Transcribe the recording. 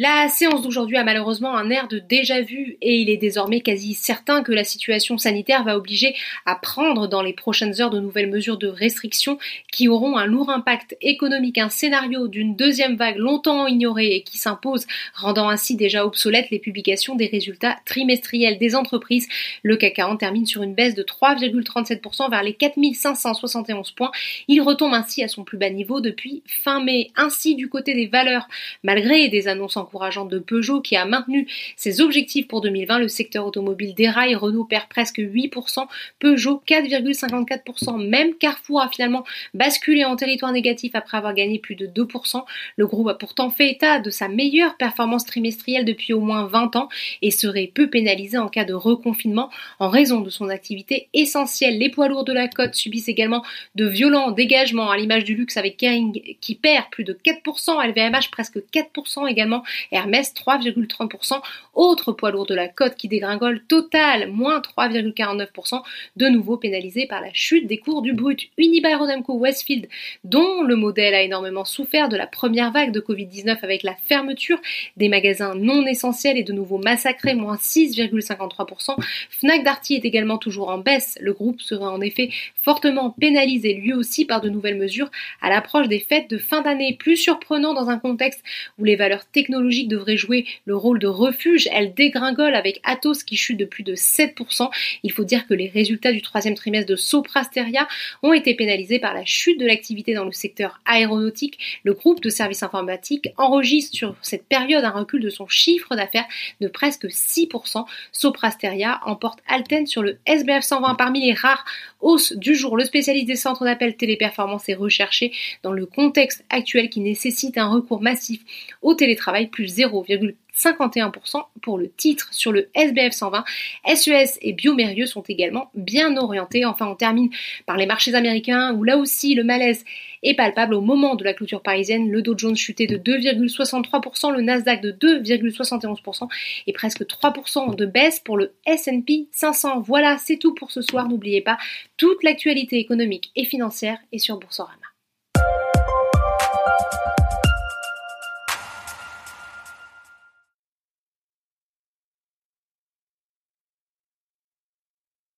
La séance d'aujourd'hui a malheureusement un air de déjà-vu et il est désormais quasi certain que la situation sanitaire va obliger à prendre dans les prochaines heures de nouvelles mesures de restriction qui auront un lourd impact économique, un scénario d'une deuxième vague longtemps ignorée et qui s'impose, rendant ainsi déjà obsolètes les publications des résultats trimestriels des entreprises. Le CAC 40 termine sur une baisse de 3,37% vers les 4571 points. Il retombe ainsi à son plus bas niveau depuis fin mai. Ainsi du côté des valeurs, malgré des annonces en encourageante de Peugeot qui a maintenu ses objectifs pour 2020. Le secteur automobile déraille, Renault perd presque 8%, Peugeot 4,54%. Même Carrefour a finalement basculé en territoire négatif après avoir gagné plus de 2%. Le groupe a pourtant fait état de sa meilleure performance trimestrielle depuis au moins 20 ans et serait peu pénalisé en cas de reconfinement en raison de son activité essentielle. Les poids lourds de la côte subissent également de violents dégagements à l'image du luxe avec Kering qui perd plus de 4%, LVMH presque 4% également Hermès 3,30%, autre poids lourd de la cote qui dégringole total, moins 3,49%, de nouveau pénalisé par la chute des cours du brut. Unibail Rodamco Westfield, dont le modèle a énormément souffert de la première vague de Covid-19 avec la fermeture des magasins non essentiels et de nouveau massacrés, moins 6,53%. Fnac Darty est également toujours en baisse. Le groupe sera en effet fortement pénalisé lui aussi par de nouvelles mesures à l'approche des fêtes de fin d'année. Plus surprenant dans un contexte où les valeurs technologiques devrait jouer le rôle de refuge. Elle dégringole avec Atos qui chute de plus de 7%. Il faut dire que les résultats du troisième trimestre de Soprasteria ont été pénalisés par la chute de l'activité dans le secteur aéronautique. Le groupe de services informatiques enregistre sur cette période un recul de son chiffre d'affaires de presque 6%. Soprasteria emporte Alten sur le SBF 120 parmi les rares hausses du jour. Le spécialiste des centres d'appel téléperformance est recherché dans le contexte actuel qui nécessite un recours massif au télétravail plus 0,51% pour le titre sur le SBF 120. SES et Biomérieux sont également bien orientés. Enfin, on termine par les marchés américains où là aussi le malaise est palpable au moment de la clôture parisienne. Le Dow Jones chutait de 2,63%, le Nasdaq de 2,71% et presque 3% de baisse pour le S&P 500. Voilà, c'est tout pour ce soir. N'oubliez pas, toute l'actualité économique et financière est sur Boursorama.